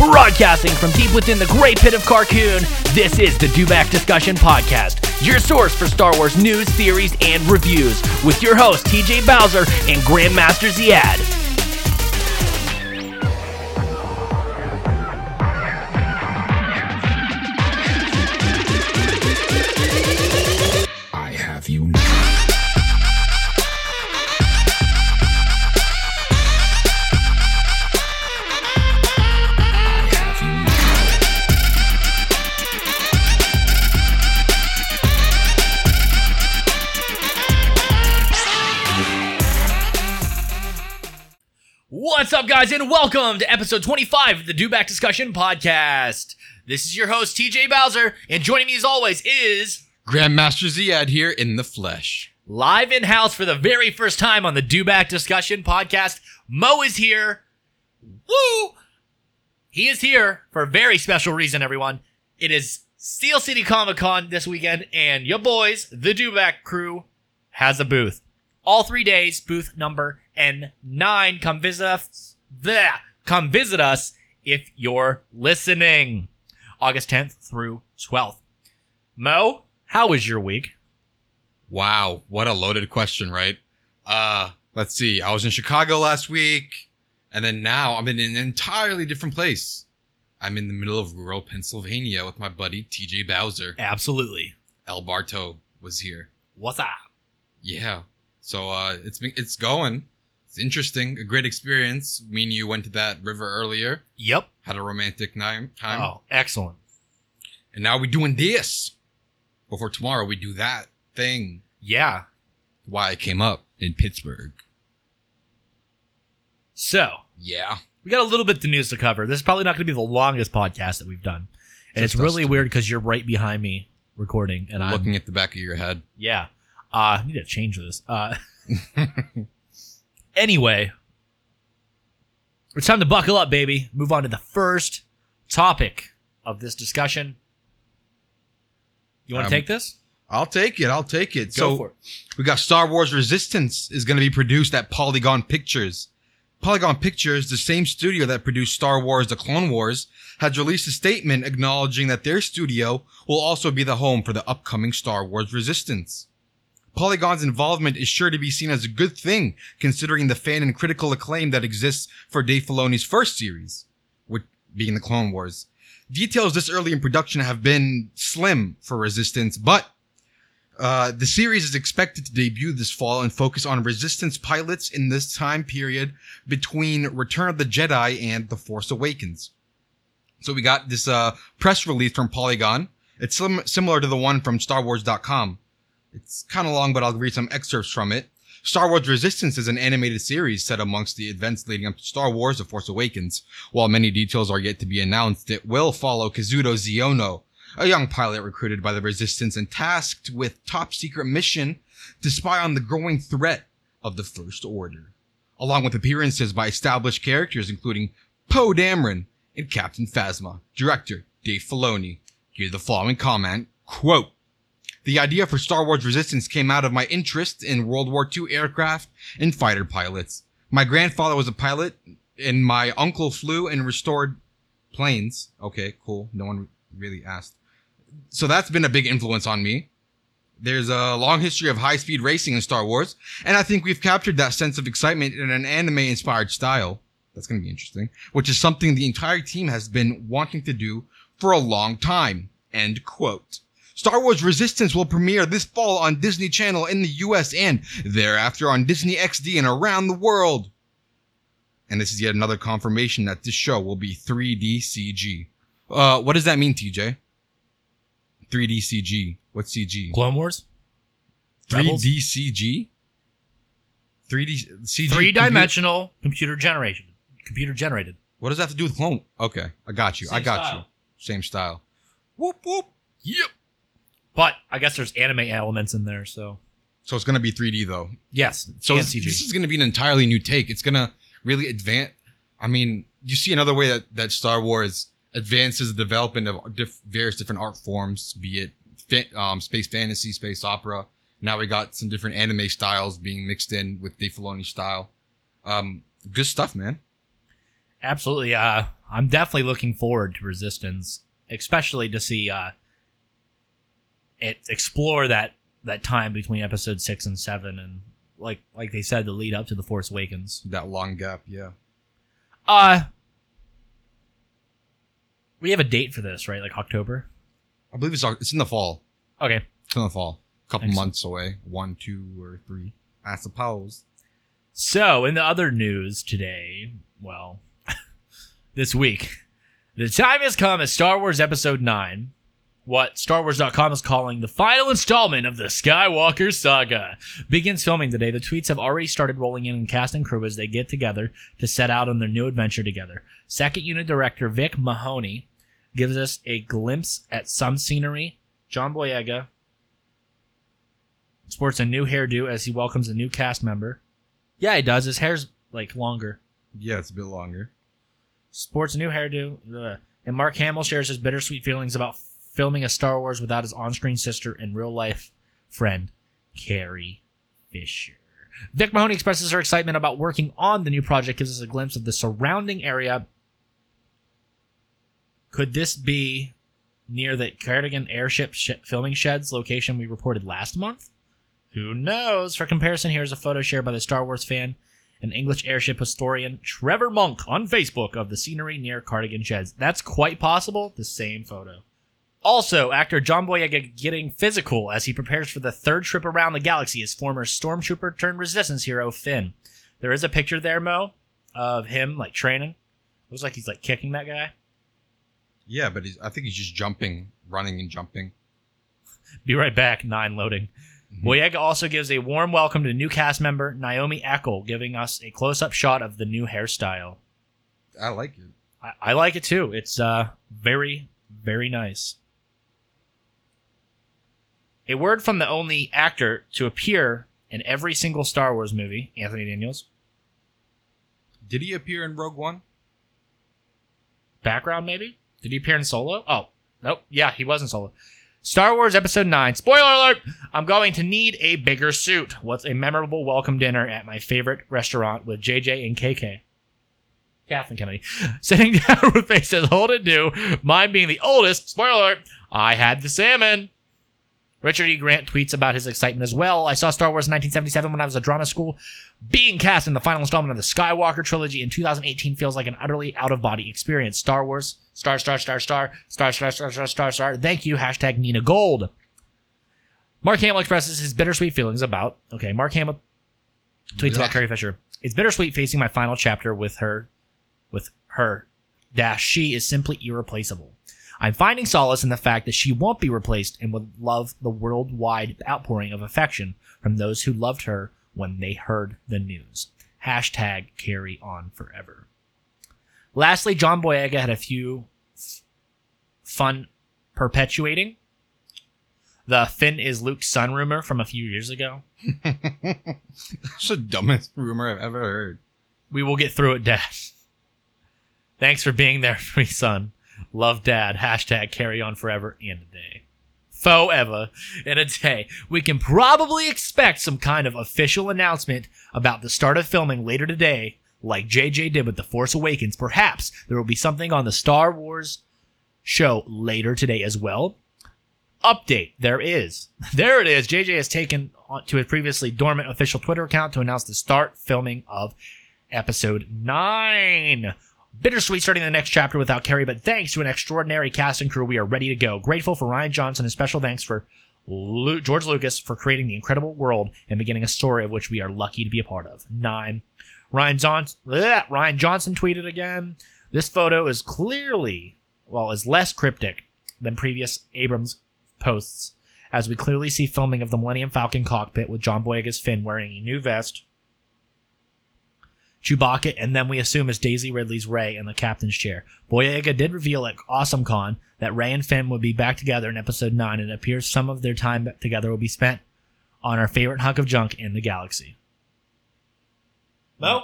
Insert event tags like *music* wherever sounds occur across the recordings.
Broadcasting from deep within the great pit of Carkoon, this is the Dewback Discussion Podcast, your source for Star Wars news, theories, and reviews, with your host TJ Bowser and Grandmaster Ziad. Guys, and welcome to episode 25 of the Dewback Discussion Podcast. This is your host TJ Bowser, and joining me as always is Grandmaster Ziad here in the flesh. live in house for the very first time on the Dewback Discussion Podcast. Mo is here. Woo! He is here for a very special reason, everyone. It is Steel City Comic Con this weekend, and your boys, the Dewback crew, has a booth. All three days, booth number N9. Come visit us. Bleh. Come visit us if you're listening. August 10th through 12th. Mo, how was your week? Wow, what a loaded question, right? Uh, let's see. I was in Chicago last week, and then now I'm in an entirely different place. I'm in the middle of rural Pennsylvania with my buddy TJ Bowser. Absolutely. El Barto was here. What's up? Yeah. So uh it's been it's going. It's interesting, a great experience. Me and you went to that river earlier, Yep. had a romantic night time. Oh, excellent. And now we're doing this. Before tomorrow we do that thing. Yeah. Why I came up in Pittsburgh. So Yeah. we got a little bit of news to cover. This is probably not going to be the longest podcast that we've done, and Just it's really weird because you're right behind me recording, and I'm looking at the back of your head. yeah. Uh, I need to change this. Uh, *laughs* anyway, it's time to buckle up, baby. Move on to the first topic of this discussion. You want to Um, take this? I'll take it. I'll take it. Go so for it. we got Star Wars Resistance is going to be produced at Polygon Pictures. Polygon Pictures, the same studio that produced Star Wars: The Clone Wars, has released a statement acknowledging that their studio will also be the home for the upcoming Star Wars Resistance. Polygon's involvement is sure to be seen as a good thing, considering the fan and critical acclaim that exists for Dave Filoni's first series, which being the Clone Wars. Details this early in production have been slim for Resistance, but uh, the series is expected to debut this fall and focus on Resistance pilots in this time period between Return of the Jedi and The Force Awakens. So we got this uh, press release from Polygon. It's sim- similar to the one from StarWars.com. It's kind of long, but I'll read some excerpts from it. Star Wars Resistance is an animated series set amongst the events leading up to Star Wars The Force Awakens. While many details are yet to be announced, it will follow Kazuda Xiono, a young pilot recruited by the Resistance and tasked with top secret mission to spy on the growing threat of the First Order, along with appearances by established characters including Poe Dameron and Captain Phasma. Director Dave Filoni gave the following comment, quote, the idea for Star Wars Resistance came out of my interest in World War II aircraft and fighter pilots. My grandfather was a pilot, and my uncle flew and restored planes. Okay, cool. No one really asked. So that's been a big influence on me. There's a long history of high speed racing in Star Wars, and I think we've captured that sense of excitement in an anime inspired style. That's going to be interesting, which is something the entire team has been wanting to do for a long time. End quote. Star Wars Resistance will premiere this fall on Disney Channel in the US and thereafter on Disney XD and around the world. And this is yet another confirmation that this show will be 3D CG. Uh, what does that mean, TJ? 3D CG. What's CG? Clone Wars. Rebels? 3D CG? 3D CG. Three dimensional computer generation. Computer generated. What does that have to do with clone? Okay, I got you. I got style. you. Same style. Whoop whoop. Yep. But I guess there's anime elements in there, so So it's gonna be 3D though. yes. So this, this is gonna be an entirely new take. It's gonna really advance. I mean, you see another way that, that Star Wars advances the development of diff- various different art forms, be it fa- um, space fantasy, space opera. Now we got some different anime styles being mixed in with Dave Filoni style. Um, good stuff, man. Absolutely. Uh, I'm definitely looking forward to Resistance, especially to see uh, it explore that that time between episode six and seven, and like like they said, the lead up to the Force Awakens. That long gap, yeah. Uh we have a date for this, right? Like October. I believe it's it's in the fall. Okay. It's in the fall. A couple Excellent. months away. One, two, or three. I suppose. So, in the other news today, well, *laughs* this week, the time has come as Star Wars Episode 9, what StarWars.com is calling the final installment of the Skywalker saga, begins filming today. The tweets have already started rolling in, and cast and crew as they get together to set out on their new adventure together. Second unit director Vic Mahoney gives us a glimpse at some scenery. John Boyega sports a new hairdo as he welcomes a new cast member. Yeah, he does. His hair's like longer. Yeah, it's a bit longer. Sports a new hairdo. Ugh. And Mark Hamill shares his bittersweet feelings about filming a Star Wars without his on-screen sister and real-life friend, Carrie Fisher. Vic Mahoney expresses her excitement about working on the new project, gives us a glimpse of the surrounding area. Could this be near the Cardington airship sh- filming sheds location we reported last month? Who knows? For comparison, here's a photo shared by the Star Wars fan and English airship historian Trevor Monk on Facebook of the scenery near Cardington Sheds. That's quite possible, the same photo. Also, actor John Boyega getting physical as he prepares for the third trip around the galaxy as former stormtrooper turned resistance hero Finn. There is a picture there, Mo, of him like training. Looks like he's like kicking that guy. Yeah, but he's, I think he's just jumping, running and jumping. Be right back, nine loading. Mhm. Boyega also gives a warm welcome to new cast member Naomi Ackie, giving us a close up shot of the new hairstyle. I like it. I, I like it too. It's uh very, very nice. A word from the only actor to appear in every single Star Wars movie, Anthony Daniels. Did he appear in Rogue One? Background, maybe? Did he appear in Solo? Oh, nope. Yeah, he was in Solo. Star Wars Episode 9. Spoiler alert! I'm going to need a bigger suit. What's a memorable welcome dinner at my favorite restaurant with JJ and KK? Kathleen Kennedy. *laughs* Sitting *laughs* down with faces old and new, mine being the oldest. Spoiler alert! I had the salmon. Richard E. Grant tweets about his excitement as well. I saw Star Wars in 1977 when I was at drama school. Being cast in the final installment of the Skywalker trilogy in 2018 feels like an utterly out of body experience. Star Wars, star, star, star, star, star, star, star, star, star, star. Thank you. Hashtag Nina Gold. Mark Hamill expresses his bittersweet feelings about. Okay, Mark Hamill tweets about Carrie Fisher. It's bittersweet facing my final chapter with her, with her. Dash. She is simply irreplaceable. I'm finding solace in the fact that she won't be replaced and would love the worldwide outpouring of affection from those who loved her when they heard the news. Hashtag carry on forever. Lastly, John Boyega had a few f- fun perpetuating the Finn is Luke's son rumor from a few years ago. *laughs* That's the dumbest rumor I've ever heard. We will get through it, Dad. Thanks for being there for me, son. Love, Dad. Hashtag carry on forever and a day. Forever in a day. We can probably expect some kind of official announcement about the start of filming later today, like JJ did with The Force Awakens. Perhaps there will be something on the Star Wars show later today as well. Update. There is. *laughs* There it is. JJ has taken to his previously dormant official Twitter account to announce the start filming of episode 9. Bittersweet starting the next chapter without Carrie, but thanks to an extraordinary cast and crew, we are ready to go. Grateful for Rian Johnson and special thanks for Lu- George Lucas for creating the incredible world and beginning a story of which we are lucky to be a part of. 9. Ryan, Johnson, Rian Johnson tweeted again. This photo is clearly, well, is less cryptic than previous Abrams posts, as we clearly see filming of the Millennium Falcon cockpit with John Boyega's Finn wearing a new vest, Chewbacca, and then we assume is Daisy Ridley's Rey in the captain's chair. Boyega did reveal at Awesome Con that Rey and Finn would be back together in episode 9, and it appears some of their time together will be spent on our favorite hunk of junk in the galaxy. Mo?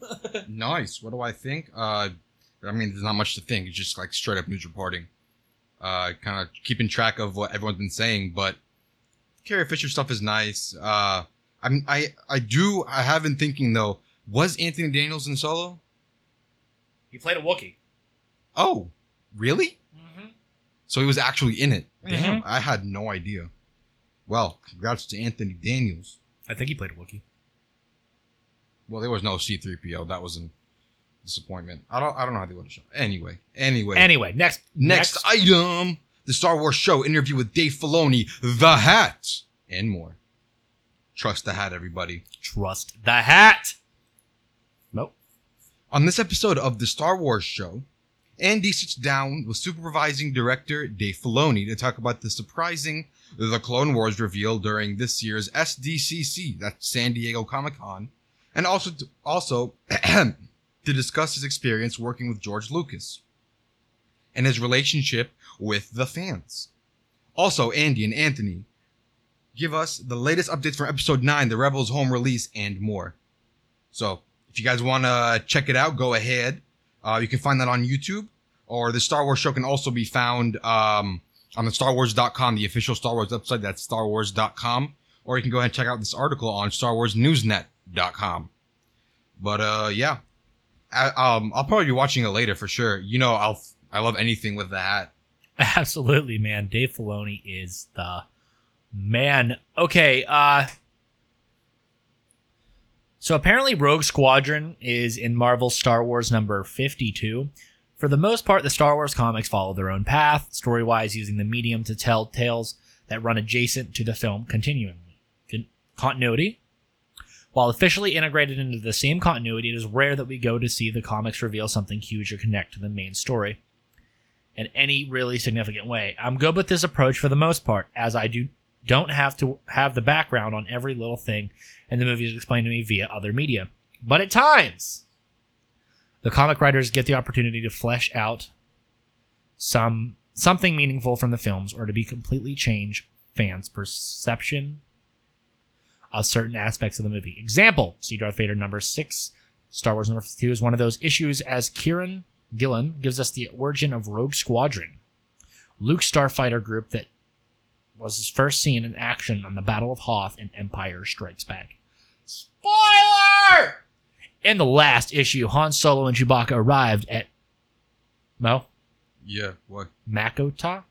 *laughs* Nice. What do I think? Uh, I mean, there's not much to think. It's just like straight up news reporting. Uh, kind of keeping track of what everyone's been saying, but Carrie Fisher stuff is nice. Uh, I'm, I, I do, I have been thinking though, was Anthony Daniels in Solo? He played a Wookiee. Oh, really? So he was actually in it. Damn, Mhm. I had no idea. Well, congrats to Anthony Daniels. I think he played a Wookiee. Well, there was no C3PO. That was a disappointment. I don't I don't know how they would have shown. Anyway, anyway. Anyway, next next, item, the Star Wars show interview with Dave Filoni, The Hat, and more. Trust the hat, everybody. trust the hat. On this episode of the Star Wars show, Andy sits down with supervising director Dave Filoni to talk about the surprising The Clone Wars reveal during this year's SDCC, that's San Diego Comic Con, and also to, also *clears throat* to discuss his experience working with George Lucas and his relationship with the fans. Also, Andy and Anthony give us the latest updates from episode 9, the Rebels home release, and more. So, if you guys want to check it out, go ahead. Uh, you can find that on YouTube, or the Star Wars show can also be found um, on the StarWars.com, the official Star Wars website. That's StarWars.com, or you can go ahead and check out this article on StarWarsNewsNet.com. But uh, yeah, I, um, I'll probably be watching it later for sure. You know, I'll I love anything with the hat. Absolutely, man. Dave Filoni is the man. Okay, uh so apparently Rogue Squadron is in Marvel Star Wars number 52. For the most part, the Star Wars comics follow their own path, story-wise using the medium to tell tales that run adjacent to the film continuing continuity. While officially integrated into the same continuity, it is rare that we go to see the comics reveal something huge or connect to the main story in any really significant way. I'm good with this approach for the most part, as I do don't have to have the background on every little thing and the movie is explained to me via other media. But at times, the comic writers get the opportunity to flesh out some something meaningful from the films or to be completely change fans' perception of certain aspects of the movie. Example, see Darth Vader number six, Star Wars number 52 is one of those issues as Kieron Gillen gives us the origin of Rogue Squadron, Luke's starfighter group that was his first seen in action on the Battle of Hoth in Empire Strikes Back. Spoiler! In the last issue, Han Solo and Chewbacca arrived at Mo Yeah, what Makota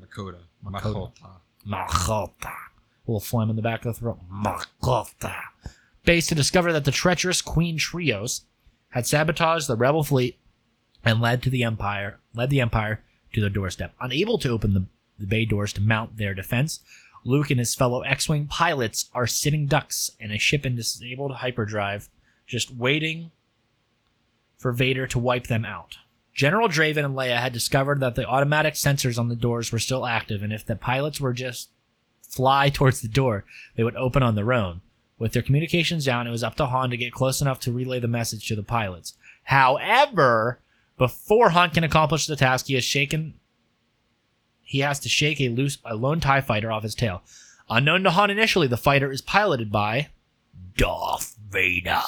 Makota, Makota. Makota. Makota. A little phlegm in the back of the throat. Makota. Base to discover that the treacherous Queen Trios had sabotaged the rebel fleet and led to the Empire led the Empire to their doorstep. Unable to open the, the bay doors to mount their defense, Luke and his fellow X-wing pilots are sitting ducks in a ship in disabled hyperdrive, just waiting for Vader to wipe them out. General Draven and Leia had discovered that the automatic sensors on the doors were still active, and if the pilots were just fly towards the door, they would open on their own. With their communications down, it was up to Han to get close enough to relay the message to the pilots. However, before Han can accomplish the task, he is shaken. He has to shake a loose, a lone Tie fighter off his tail. Unknown to Han initially, the fighter is piloted by Darth Vader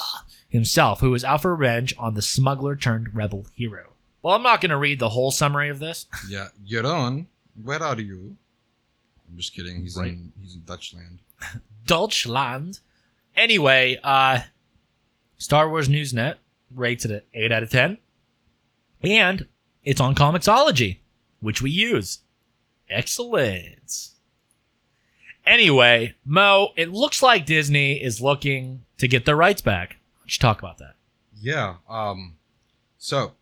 himself, who is out for revenge on the smuggler turned rebel hero. Well, I'm not going to read the whole summary of this. *laughs* Yeah, Jeroen, where are you? I'm just kidding. He's Right. in he's in Dutchland. *laughs* Deutschland. Anyway, uh, Star Wars Newsnet rates it at 8 out of 10. And it's on Comixology, which we use. Excellent. Anyway, Mo, it looks like Disney is looking to get their rights back. You talk about that? Yeah. Um. So,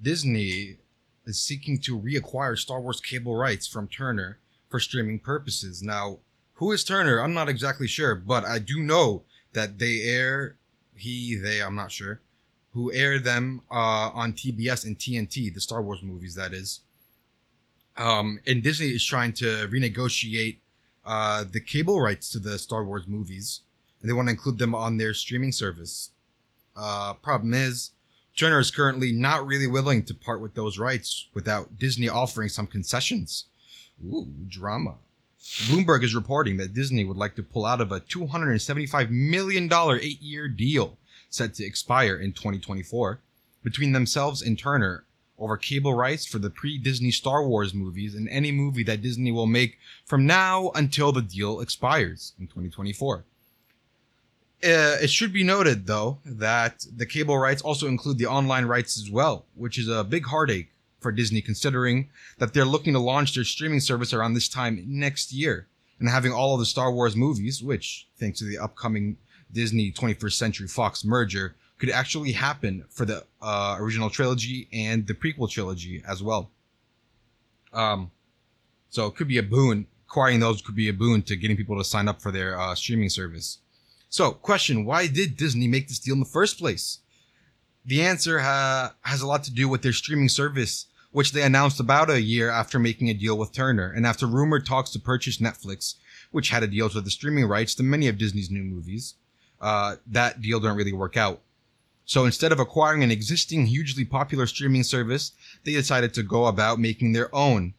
Disney is seeking to reacquire Star Wars cable rights from Turner for streaming purposes. Now, who is Turner? I'm not exactly sure, but I do know that they air he they I'm not sure who air them uh, on TBS and TNT, the Star Wars movies that is. Um, and Disney is trying to renegotiate uh, the cable rights to the Star Wars movies, and they want to include them on their streaming service. Uh, problem is, Turner is currently not really willing to part with those rights without Disney offering some concessions. Ooh, drama. Bloomberg is reporting that Disney would like to pull out of a $275 million eight year deal set to expire in 2024 between themselves and Turner over cable rights for the pre Disney Star Wars movies and any movie that Disney will make from now until the deal expires in 2024. Uh, it should be noted, though, that the cable rights also include the online rights as well, which is a big heartache for Disney, considering that they're looking to launch their streaming service around this time next year and having all of the Star Wars movies, which, thanks to the upcoming Disney 21st Century Fox merger, could actually happen for the uh, original trilogy and the prequel trilogy as well. Um, so it could be a boon. Acquiring those could be a boon to getting people to sign up for their uh, streaming service. So, question: Why did Disney make this deal in the first place? The answer ha- has a lot to do with their streaming service, which they announced about a year after making a deal with Turner, and after rumored talks to purchase Netflix, which had a deal with the streaming rights to many of Disney's new movies. Uh, that deal didn't really work out. So instead of acquiring an existing hugely popular streaming service, they decided to go about making their own.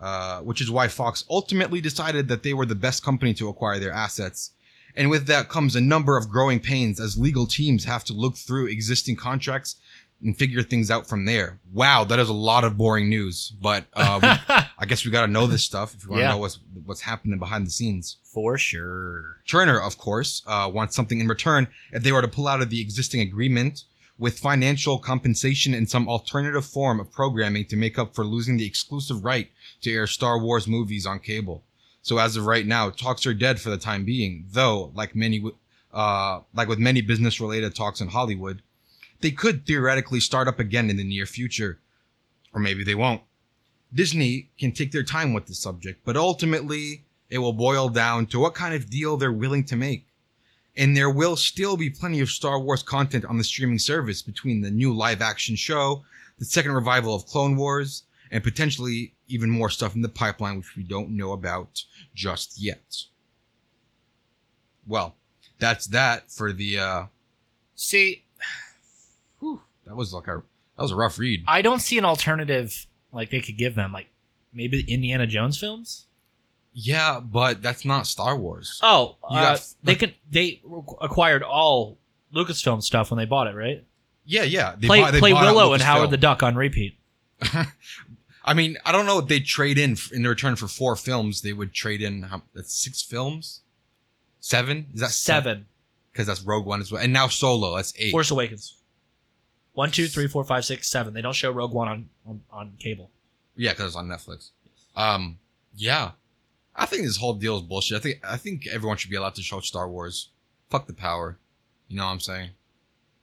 Uh, which is why Fox ultimately decided that they were the best company to acquire their assets. And with that comes a number of growing pains as legal teams have to look through existing contracts and figure things out from there. Wow, that is a lot of boring news, but we- *laughs* I guess we got to know this stuff if you want to Yeah. know what's what's happening behind the scenes. For sure. Turner, of course, uh, wants something in return if they were to pull out of the existing agreement with financial compensation and some alternative form of programming to make up for losing the exclusive right to air Star Wars movies on cable. So as of right now, talks are dead for the time being. Though, like many, uh, like with many business-related talks in Hollywood, they could theoretically start up again in the near future, or maybe they won't. Disney can take their time with the subject, but ultimately, it will boil down to what kind of deal they're willing to make. And there will still be plenty of Star Wars content on the streaming service between the new live action show, the second revival of Clone Wars, and potentially even more stuff in the pipeline which we don't know about just yet. Well, that's that for the uh See, *sighs* whew, that was like a that was a rough read. I don't see an alternative like they could give them, like maybe the Indiana Jones films. Yeah, but that's not Star Wars. Oh, You uh, got- they could they acquired all Lucasfilm stuff when they bought it, right? Yeah, yeah. They play bought- they play bought out Willow and Howard Lucasfilm. the Duck on repeat. *laughs* I mean, I don't know if they trade in in return for four films. They would trade in how, that's six films, seven. Is that Seven. Because that's Rogue One as well, and now Solo. That's eight. Force Awakens. One, two, three, four, five, six, seven. They don't show Rogue One on on, on cable. Yeah, because it's on Netflix. Um, yeah, I think this whole deal is bullshit. I think I think everyone should be allowed to show Star Wars. Fuck the power. You know what I'm saying?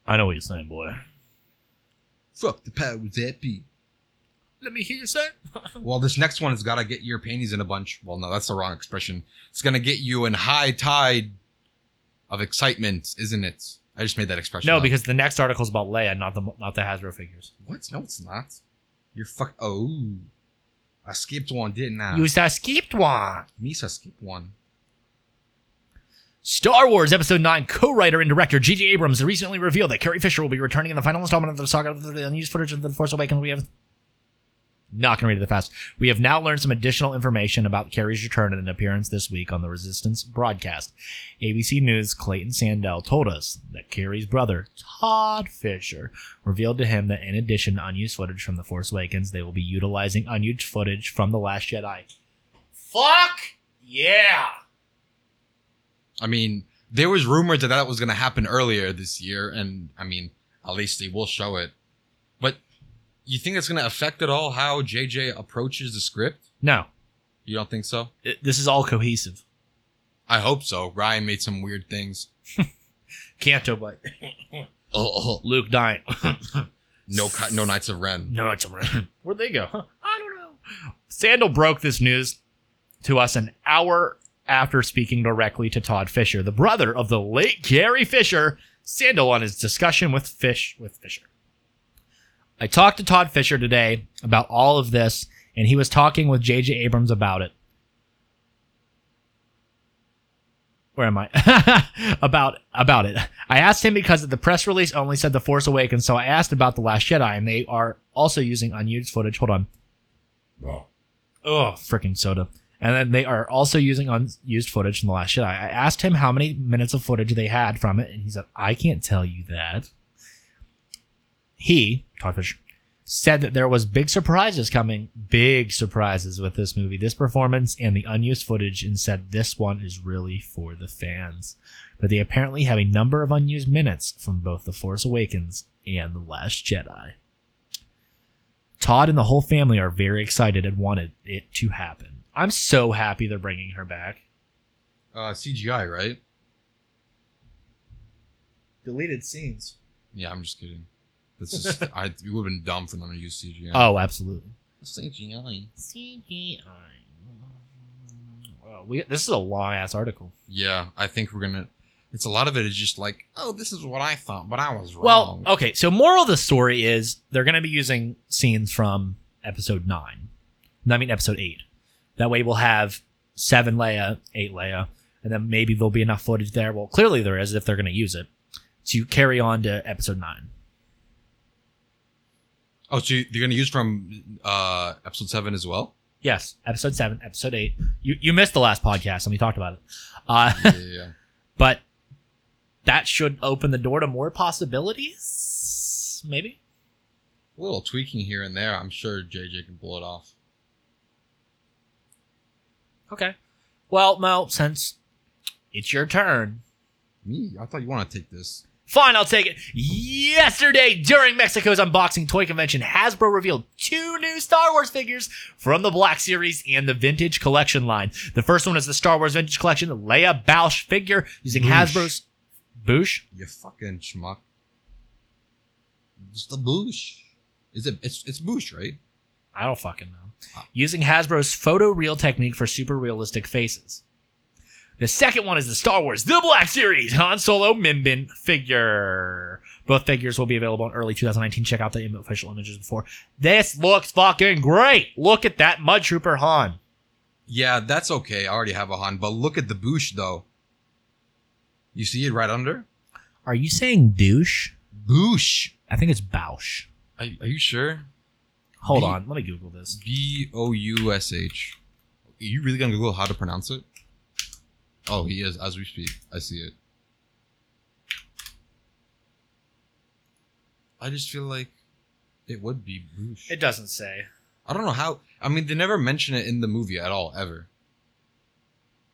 I know what you're saying, boy. Fuck the power that be. Let me hear you say. *laughs* Well, this next one has got to get your panties in a bunch. Well, no, that's the wrong expression. It's gonna get you in high tide of excitement, isn't it? I just made that expression. no, up. because the next article is about Leia, not the not the Hasbro figures. what? No, it's not. You're fuck. Oh, I skipped one, didn't I? You skipped one. Misa skipped one. Star Wars Episode 9 co-writer and director J.J. Abrams recently revealed that Carrie Fisher will be returning in the final installment of the saga of the unused footage of The Force Awakens. We have not going to read it that fast. We have now learned some additional information about Carrie's return and an appearance this week on the Resistance broadcast. ABC News' Clayton Sandell told us that Carrie's brother, Todd Fisher, revealed to him that in addition to unused footage from The Force Awakens, they will be utilizing unused footage from The Last Jedi. Fuck yeah! I mean, there was rumors that that was going to happen earlier this year, and I mean, at least they will show it. But you think it's going to affect at all how JJ approaches the script? No, You don't think so? it- this is all cohesive. I hope so. Rian made some weird things. *laughs* Canto Bight. *laughs* Oh, oh, Luke dying. no, no Knights of Ren. no, Knights of Ren. *laughs* Where'd they go? I don't know. Sandell broke this news to us an hour after speaking directly to Todd Fisher, the brother of the late Gary Fisher. Sandell on his discussion with Fish with Fisher. I talked to Todd Fisher today about all of this, and he was talking with J.J. Abrams about it. Where am I? *laughs* about about it. I asked him because the press release only said The Force Awakens, so I asked about The Last Jedi, and they are also using unused footage. Hold on. Oh, freaking soda. And then they are also using unused footage from The Last Jedi. I asked him how many minutes of footage they had from it, and he said, I can't tell you that. He, Todd Fisher, said that there was big surprises coming, big surprises with this movie, this performance, and the unused footage, and said this one is really for the fans. But they apparently have a number of unused minutes from both The Force Awakens and The Last Jedi. Todd and the whole family are very excited and wanted it to happen. I'm so happy they're bringing her back. Uh, CGI, right? Deleted scenes. Yeah, I'm just kidding. This is I. It would have been dumb for them to use CGI. Oh, absolutely. CGI. CGI. Well, we, this is a long ass article. Yeah, I think we're gonna. It's a lot of it is just like, oh, this is what I thought, but I was wrong. Well, okay. So, moral of the story is they're going to be using scenes from episode nine. I mean, episode eight. That way, we'll have seven Leia, eight Leia, and then maybe there'll be enough footage there. Well, clearly there is if they're going to use it to carry on to episode nine. Oh, so you- you're gonna use from uh episode seven as well? Yes, episode seven, episode eight. You you missed the last podcast and we talked about it. Uh, yeah, yeah, yeah. *laughs* but that should open the door to more possibilities. Maybe. A little tweaking here and there. I'm sure JJ can pull it off. Okay. Well, Mo, since it's your turn, Me? I thought you want to take this. Fine, I'll take it. Yesterday, during Mexico's unboxing toy convention, Hasbro revealed two new Star Wars figures from the Black Series and the Vintage Collection line. The first one is the Star Wars Vintage Collection Leia Bausch figure using Boosh. Hasbro's Boosh. You fucking schmuck. It's the Boosh. Is it? It's it's Boosh, right? I don't fucking know. Using Hasbro's photo real technique for super realistic faces. The second one is the Star Wars The Black Series Han Solo Mimban figure. Both figures will be available in early 2019. Check out the official images before. This looks fucking great. Look at that Mud Trooper Han. Yeah, that's okay. I already have a Han, but look at the Boosh though. You see it right under? Are you saying douche? Boosh. I think it's Bausch. Are, are you sure? Hold B- on, let me Google this. B O U S H. Are you really gonna Google how to pronounce it? Oh, he is as we speak. I see it. I just feel like it would be Boosh. It doesn't say. I don't know how. I mean, they never mention it in the movie at all, ever.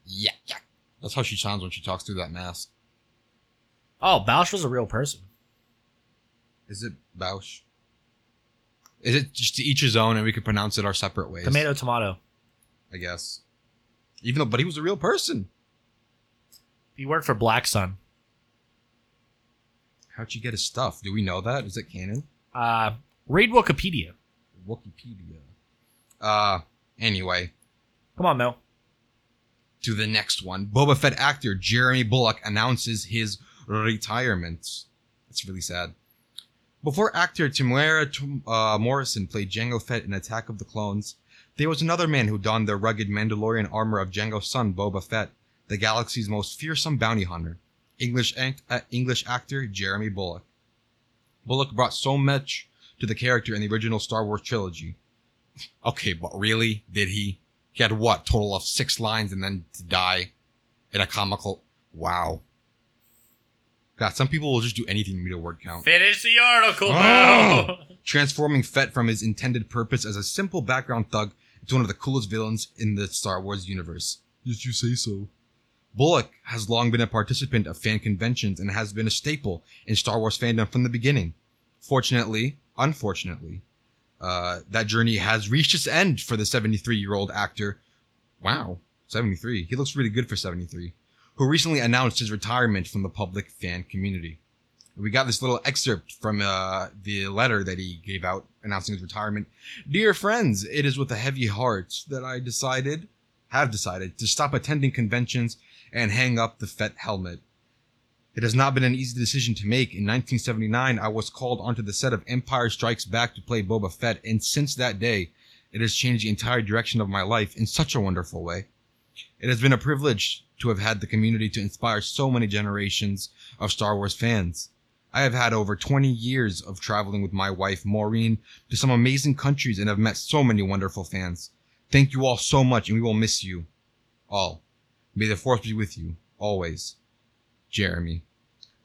Yeah, yeah. That's how she sounds when she talks through that mask. Oh, Bausch was a real person. Is it Bausch? Is it just to each his own, and we could pronounce it our separate ways? Tomato, tomato. I guess. Even though, but he was a real person. He worked for Black Sun. How'd you get his stuff? Do we know that? Is it canon? Uh, read Wikipedia. Wikipedia. Uh, anyway, Come on, Mel. to the next one. Boba Fett actor Jeremy Bulloch announces his retirement. It's really sad. Before actor Tum- uh, Morrison played Jango Fett in Attack of the Clones, there was another man who donned the rugged Mandalorian armor of Jango's son, Boba Fett, the galaxy's most fearsome bounty hunter. English act- uh, English actor Jeremy Bulloch. Bulloch brought so much to the character in the original Star Wars trilogy. *laughs* Okay, but really, did he? He had what total of six lines and then to die in a comical. Wow. God, some people will just do anything to meet a word count. Finish the article, Oh. *laughs* Transforming Fett from his intended purpose as a simple background thug into one of the coolest villains in the Star Wars universe. Yes, you say so. Bulloch has long been a participant of fan conventions and has been a staple in Star Wars fandom from the beginning. Fortunately, unfortunately, uh, that journey has reached its end for the 73 year old actor. Wow, 73. He looks really good for 73. Who recently announced his retirement from the public fan community. We got this little excerpt from uh, the letter that he gave out announcing his retirement. Dear friends, it is with a heavy heart that I decided, have decided, to stop attending conventions and hang up the Fett helmet. It has not been an easy decision to make. In 1979, I was called onto the set of Empire Strikes Back to play Boba Fett, and since that day, it has changed the entire direction of my life in such a wonderful way. It has been a privilege to have had the community to inspire so many generations of Star Wars fans. I have had over 20 years of traveling with my wife, Maureen, to some amazing countries and have met so many wonderful fans. Thank you all so much, and we will miss you all. May the force be with you, always. Jeremy.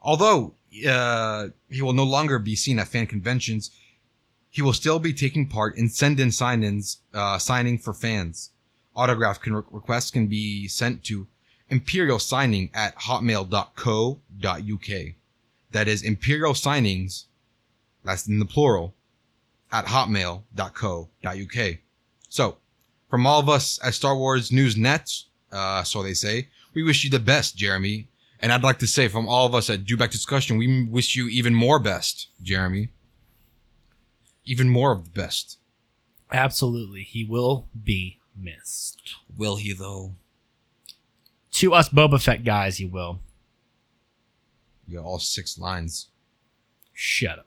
Although uh, he will no longer be seen at fan conventions, he will still be taking part in send-in sign-ins, uh, signing for fans. Autograph can, requests can be sent to imperial signing at hotmail.co.uk. That is imperial signings, that's in the plural, at hotmail.co.uk. So, from all of us at Star Wars News Net, uh, so they say, we wish you the best, Jeremy. And I'd like to say from all of us at Dewback Discussion, we wish you even more best, Jeremy. Even more of the best. Absolutely. He will be missed. Will he though? To us Boba Fett guys, he will. You got all six lines. Shut up.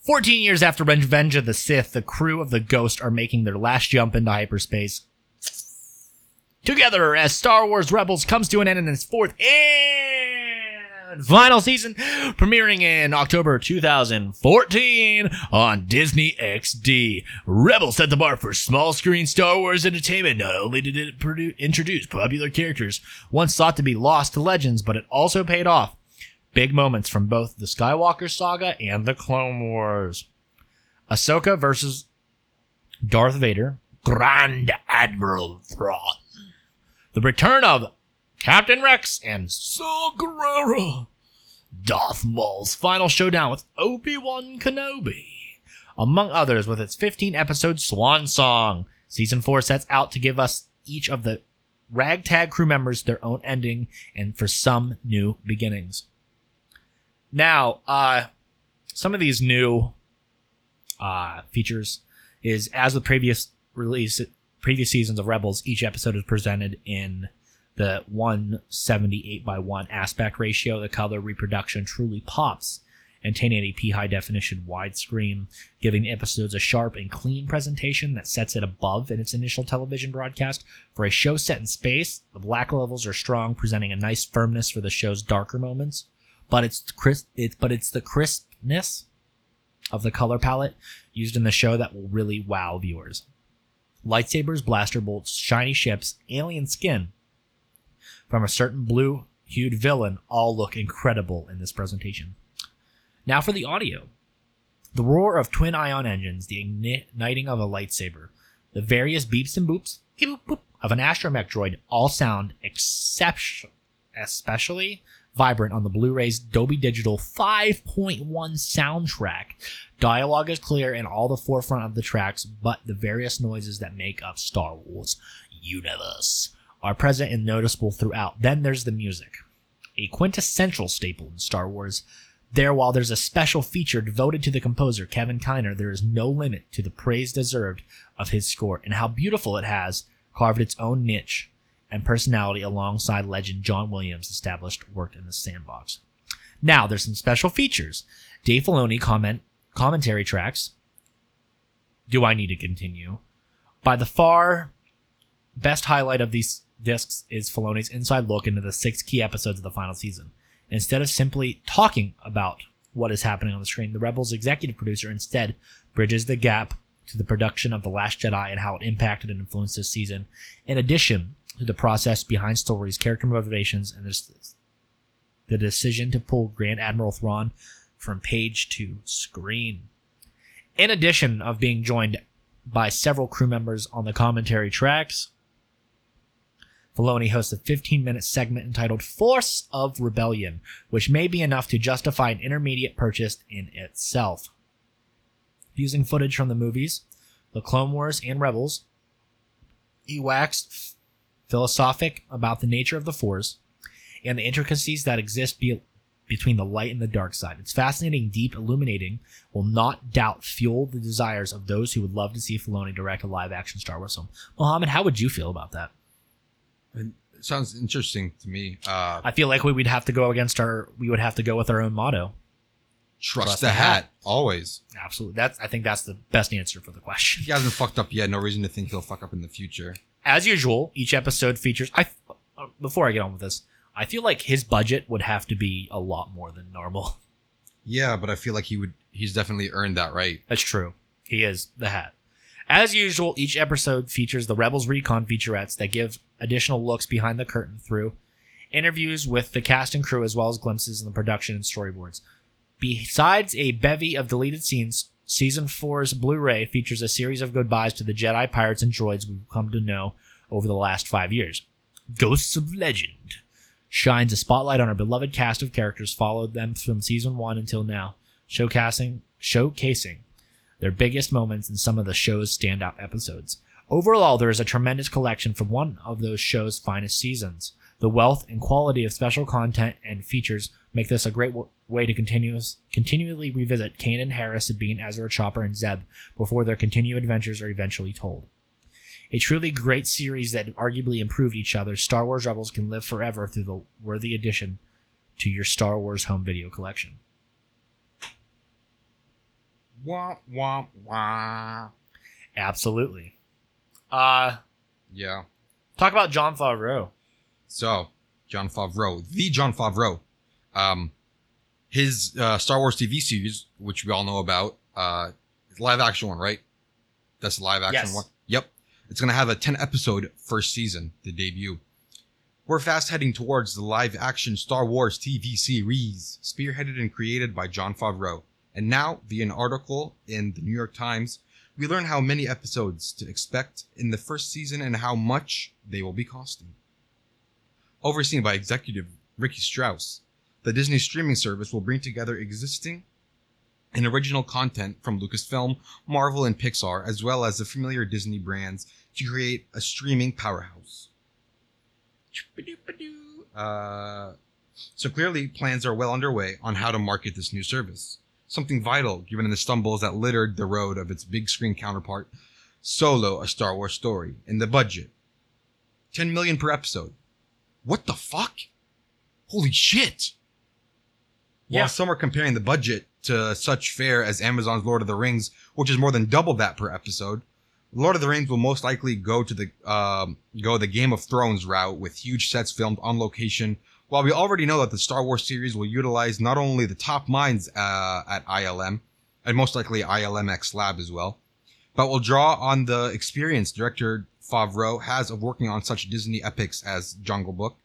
14 years after Revenge of the Sith, the crew of the Ghost are making their last jump into hyperspace. Together, as Star Wars Rebels comes to an end in its fourth and final season, premiering in October 2014 on Disney XD. Rebels set the bar for small screen Star Wars entertainment. Not only did it produ- introduce popular characters once thought to be lost to legends, but it also paid off big moments from both the Skywalker saga and the Clone Wars. Ahsoka versus Darth Vader, Grand Admiral Thrawn. The return of Captain Rex and Saw Gerrera. Darth Maul's final showdown with Obi-Wan Kenobi. Among others, with its 15 episode swan song. Season 4 sets out to give us each of the ragtag crew members their own ending and for some new beginnings. Now, uh, some of these new uh, features is as with previous release, previous seasons of Rebels, each episode is presented in the 178 by 1 aspect ratio. The color reproduction truly pops in 1080p high definition widescreen, giving episodes a sharp and clean presentation that sets it above in its initial television broadcast. For a show set in space, the black levels are strong, presenting a nice firmness for the show's darker moments. But it's crisp, it's but it's the crispness of the color palette used in the show that will really wow viewers. Lightsabers, blaster bolts, shiny ships, alien skin from a certain blue hued villain all look incredible in this presentation. Now for the audio. The roar of twin ion engines, the igniting of a lightsaber, the various beeps and boops boop, boop, of an astromech droid all sound exception, especially vibrant on the Blu-ray's Dolby Digital 5.1 soundtrack. Dialogue is clear in all the forefront of the tracks, but the various noises that make up Star Wars universe are present and noticeable throughout. Then there's the music, a quintessential staple in Star Wars. There, while there's a special feature devoted to the composer, Kevin Kiner, there is no limit to the praise deserved of his score and how beautiful it has carved its own niche and personality alongside legend John Williams' established work in the sandbox. Now, there's some special features. Dave Filoni comment commentary tracks. Do I need to continue? By the far best highlight of these discs is Filoni's inside look into the six key episodes of the final season. Instead of simply talking about what is happening on the screen, the Rebels executive producer instead bridges the gap to the production of The Last Jedi and how it impacted and influenced this season, in addition the process behind stories, character motivations, and this, the decision to pull Grand Admiral Thrawn from page to screen. In addition of being joined by several crew members on the commentary tracks, Filoni hosts a 15 minute segment entitled Force of Rebellion, which may be enough to justify an intermediate purchase in itself. Using footage from the movies, The Clone Wars and Rebels, he waxed philosophic about the nature of the Force and the intricacies that exist be- between the light and the dark side. It's fascinating, deep, illuminating, will not doubt fuel the desires of those who would love to see Filoni direct a live action Star Wars film. Mohammed, how would you feel about that? It sounds interesting to me. Uh, I feel like we would have to go against our we would have to go with our own motto. trust, Trust the the hat, hat. always. Absolutely. That's I think that's the best answer for the question. He hasn't *laughs* fucked up yet. No reason to think he'll fuck up in the future. As usual, each episode features I uh, before I get on with this, I feel like his budget would have to be a lot more than normal. *laughs* Yeah, but I feel like he would. He's definitely earned that right. That's true. He is the hat. As usual, each episode features the Rebels Recon featurettes that give additional looks behind the curtain through interviews with the cast and crew, as well as glimpses in the production and storyboards. Besides a bevy of deleted scenes, Season 4's Blu ray features a series of goodbyes to the Jedi, pirates, and droids we've come to know over the last five years. Ghosts of Legend shines a spotlight on our beloved cast of characters, followed them from Season 1 until now, showcasing, showcasing their biggest moments, and some of the show's standout episodes. Overall, there is a tremendous collection from one of those show's finest seasons. The wealth and quality of special content and features make this a great w- way to continuous, continually revisit Kanan, Hera, Sabine, Ezra, Chopper, and Zeb before their continued adventures are eventually told. A truly great series that arguably improved each other, Star Wars Rebels can live forever through the worthy addition to your Star Wars home video collection. Wah wah wah. Absolutely. Uh, Yeah. talk about Jon Favreau. So, Jon Favreau, the Jon Favreau, um, his uh, Star Wars TV series, which we all know about, uh, live action one, right? That's the live action Yes. one. Yep. It's gonna have a ten episode first season, the debut. We're fast heading towards the live action Star Wars TV series, spearheaded and created by Jon Favreau. And now, via an article in the New York Times, we learn how many episodes to expect in the first season and how much they will be costing overseen by executive Ricky Strauss. The Disney streaming service will bring together existing and original content from Lucasfilm, Marvel, and Pixar, as well as the familiar Disney brands, to create a streaming powerhouse. Uh, so clearly, plans are well underway on how to market this new service. Something vital, given the stumbles that littered the road of its big screen counterpart, Solo: A Star Wars Story, and the budget, 10 million per episode. What the fuck? Holy shit! Yeah. While some are comparing the budget to such fare as Amazon's Lord of the Rings, which is more than double that per episode, Lord of the Rings will most likely go to the um, go the Game of Thrones route with huge sets filmed on location. While we already know that the Star Wars series will utilize not only the top minds uh, at ILM and most likely ILMX Lab as well, but will draw on the experience director Favreau has of working on such Disney epics as Jungle Book,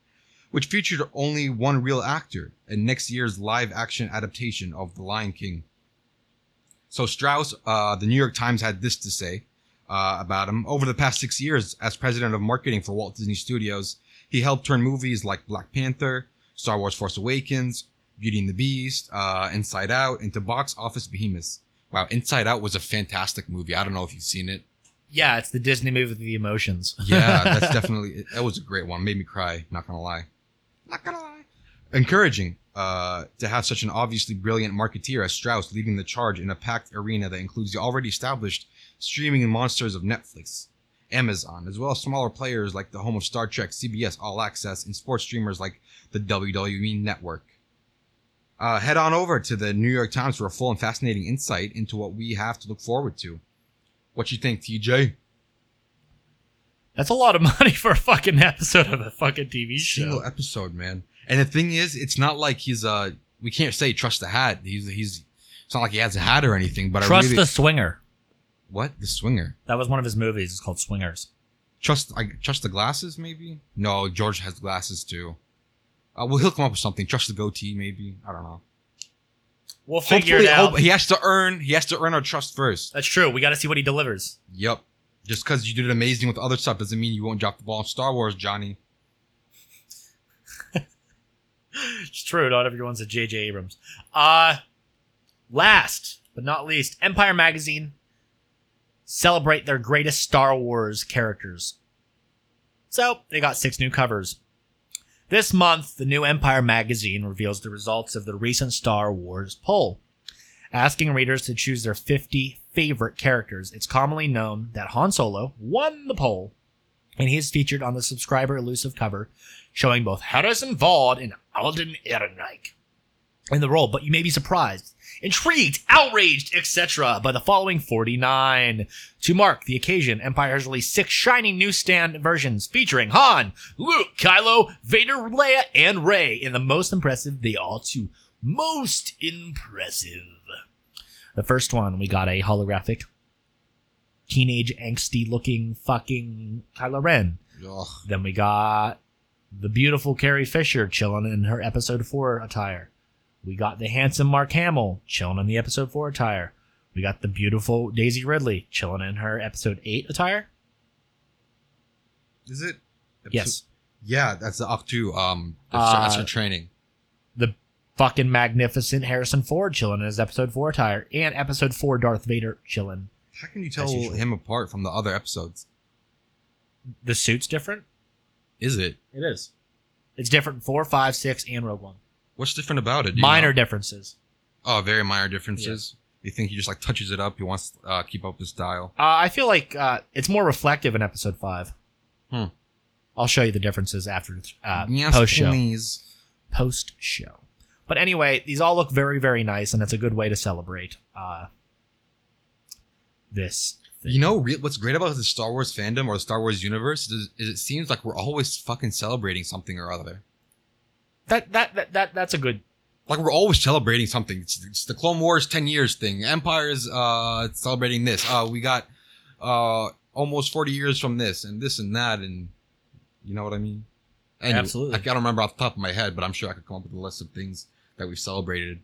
which featured only one real actor in next year's live action adaptation of The Lion King. So Strauss, uh, the New York Times had this to say uh, about him. Over the past six years, as president of marketing for Walt Disney Studios, he helped turn movies like Black Panther, Star Wars Force Awakens, Beauty and the Beast, uh, Inside Out into box office behemoths. Wow, Inside Out was a fantastic movie. I don't know if you've seen it. Yeah, it's the Disney movie with the emotions. *laughs* Yeah, that's *laughs* definitely that was a great one. Made me cry. Not gonna lie. Not gonna lie. Encouraging uh, to have such an obviously brilliant marketeer as Strauss leading the charge in a packed arena that includes the already established streaming monsters of Netflix, Amazon, as well as smaller players like the home of Star Trek, CBS All Access, and sports streamers like the WWE Network. Uh, head on over to the New York Times for a full and fascinating insight into what we have to look forward to. What you think, TJ? That's a lot of money for a fucking episode of a fucking TV show. single episode, man. And the thing is, it's not like he's uh we can't say trust the hat. He's he's it's not like he has a hat or anything. But Trust I really the Swinger. what the swinger. That was one of his movies. It's called Swingers. Trust I trust the glasses maybe. No, George has glasses too. Uh, well, he'll come up with something. Trust the goatee maybe. I don't know. We'll figure Hopefully, it out. hope- he has to earn. He has to earn our trust first. That's true. We got to see what he delivers. Yep. Just because you did amazing with other stuff doesn't mean you won't drop the ball in Star Wars, Johnny. *laughs* It's true. Not everyone's a J.J. Abrams. Uh, last but not least, Empire Magazine celebrate their greatest Star Wars characters. So they got six new covers. This month, the new Empire Magazine reveals the results of the recent Star Wars poll, asking readers to choose their 50 favorite characters. It's commonly known that Han Solo won the poll, and he is featured on the subscriber elusive cover, showing both Harrison Ford and Alden Ehrenreich in the role. But you may be surprised, intrigued, outraged, etc. by the following 49. To mark the occasion, Empire has released six shining newsstand versions featuring Han, Luke, Kylo, Vader, Leia, and Rey in the most impressive they all too most impressive. The first one, we got a holographic, teenage angsty looking fucking Kylo Ren. Ugh. Then we got the beautiful Carrie Fisher chilling in her episode 4 attire. We got the handsome Mark Hamill chilling in the episode 4 attire. We got the beautiful Daisy Ridley chilling in her episode 8 attire. Is it? Yes. Yeah, that's the up to um. Uh, that's her training. The fucking magnificent Harrison Ford chilling in his episode four attire, and episode four Darth Vader chilling. How can you tell him apart from the other episodes? The suit's different. Is it? It is. It's different four, five, six, and Rogue One. What's different about it? Minor know? differences. Oh, very minor differences. You think he just like touches it up? He wants to uh, keep up his style. Uh, I feel like uh, it's more reflective in episode five. Hmm. I'll show you the differences after uh, Yes, post show. Post show. But anyway, these all look very, very nice, and it's a good way to celebrate uh, this. You know re- what's great about the Star Wars fandom or the Star Wars universe is, is it seems like we're always fucking celebrating something or other. That that that, that that's a good. Like we're always celebrating something. It's, it's the Clone Wars ten years thing. Empire's uh celebrating this. Uh we got uh almost forty years from this and this and that and you know what I mean. Anyway, Absolutely. I can't remember off the top of my head, but I'm sure I could come up with a list of things that we've celebrated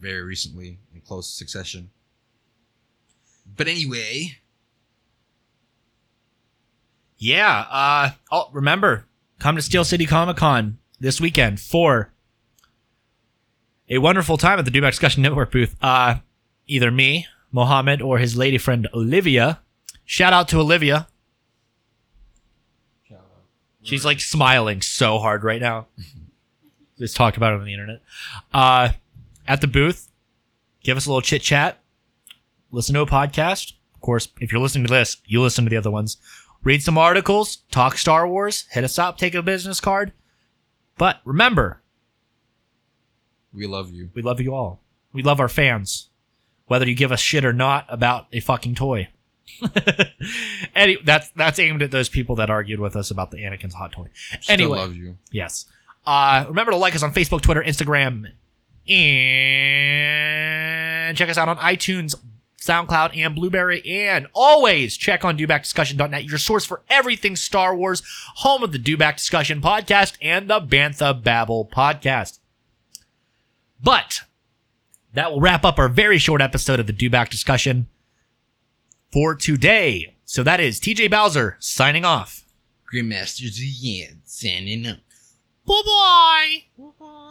very recently in close succession. But anyway, Yeah. Uh. Oh, remember, come to Steel City Comic Con this weekend for a wonderful time at the Dewback Discussion Network booth. Uh, either me, Mohammed, or his lady friend Olivia. Shout out to Olivia. She's like smiling so hard right now. *laughs* Just talked about it on the internet. Uh, at the booth, give us a little chit chat. Listen to a podcast. Of course, if you're listening to this, you listen to the other ones. Read some articles, talk Star Wars, hit us up, take a business card. But remember, we love you. we love you all. We love our fans, whether you give us shit or not about a fucking toy. *laughs* Any, that's that's aimed at those people that argued with us about the Anakin's hot toy. Still Anyway. love you. Yes. Uh, remember to like us on Facebook, Twitter, Instagram, and check us out on iTunes, SoundCloud, and Blubrry. And always check on DewbackDiscussion.net, your source for everything Star Wars, home of the Dewback Discussion podcast and the Bantha Babble podcast. But that will wrap up our very short episode of the Dewback Discussion for today. So that is TJ Bowser signing off. Grandmaster Z, signing up. Bye bye.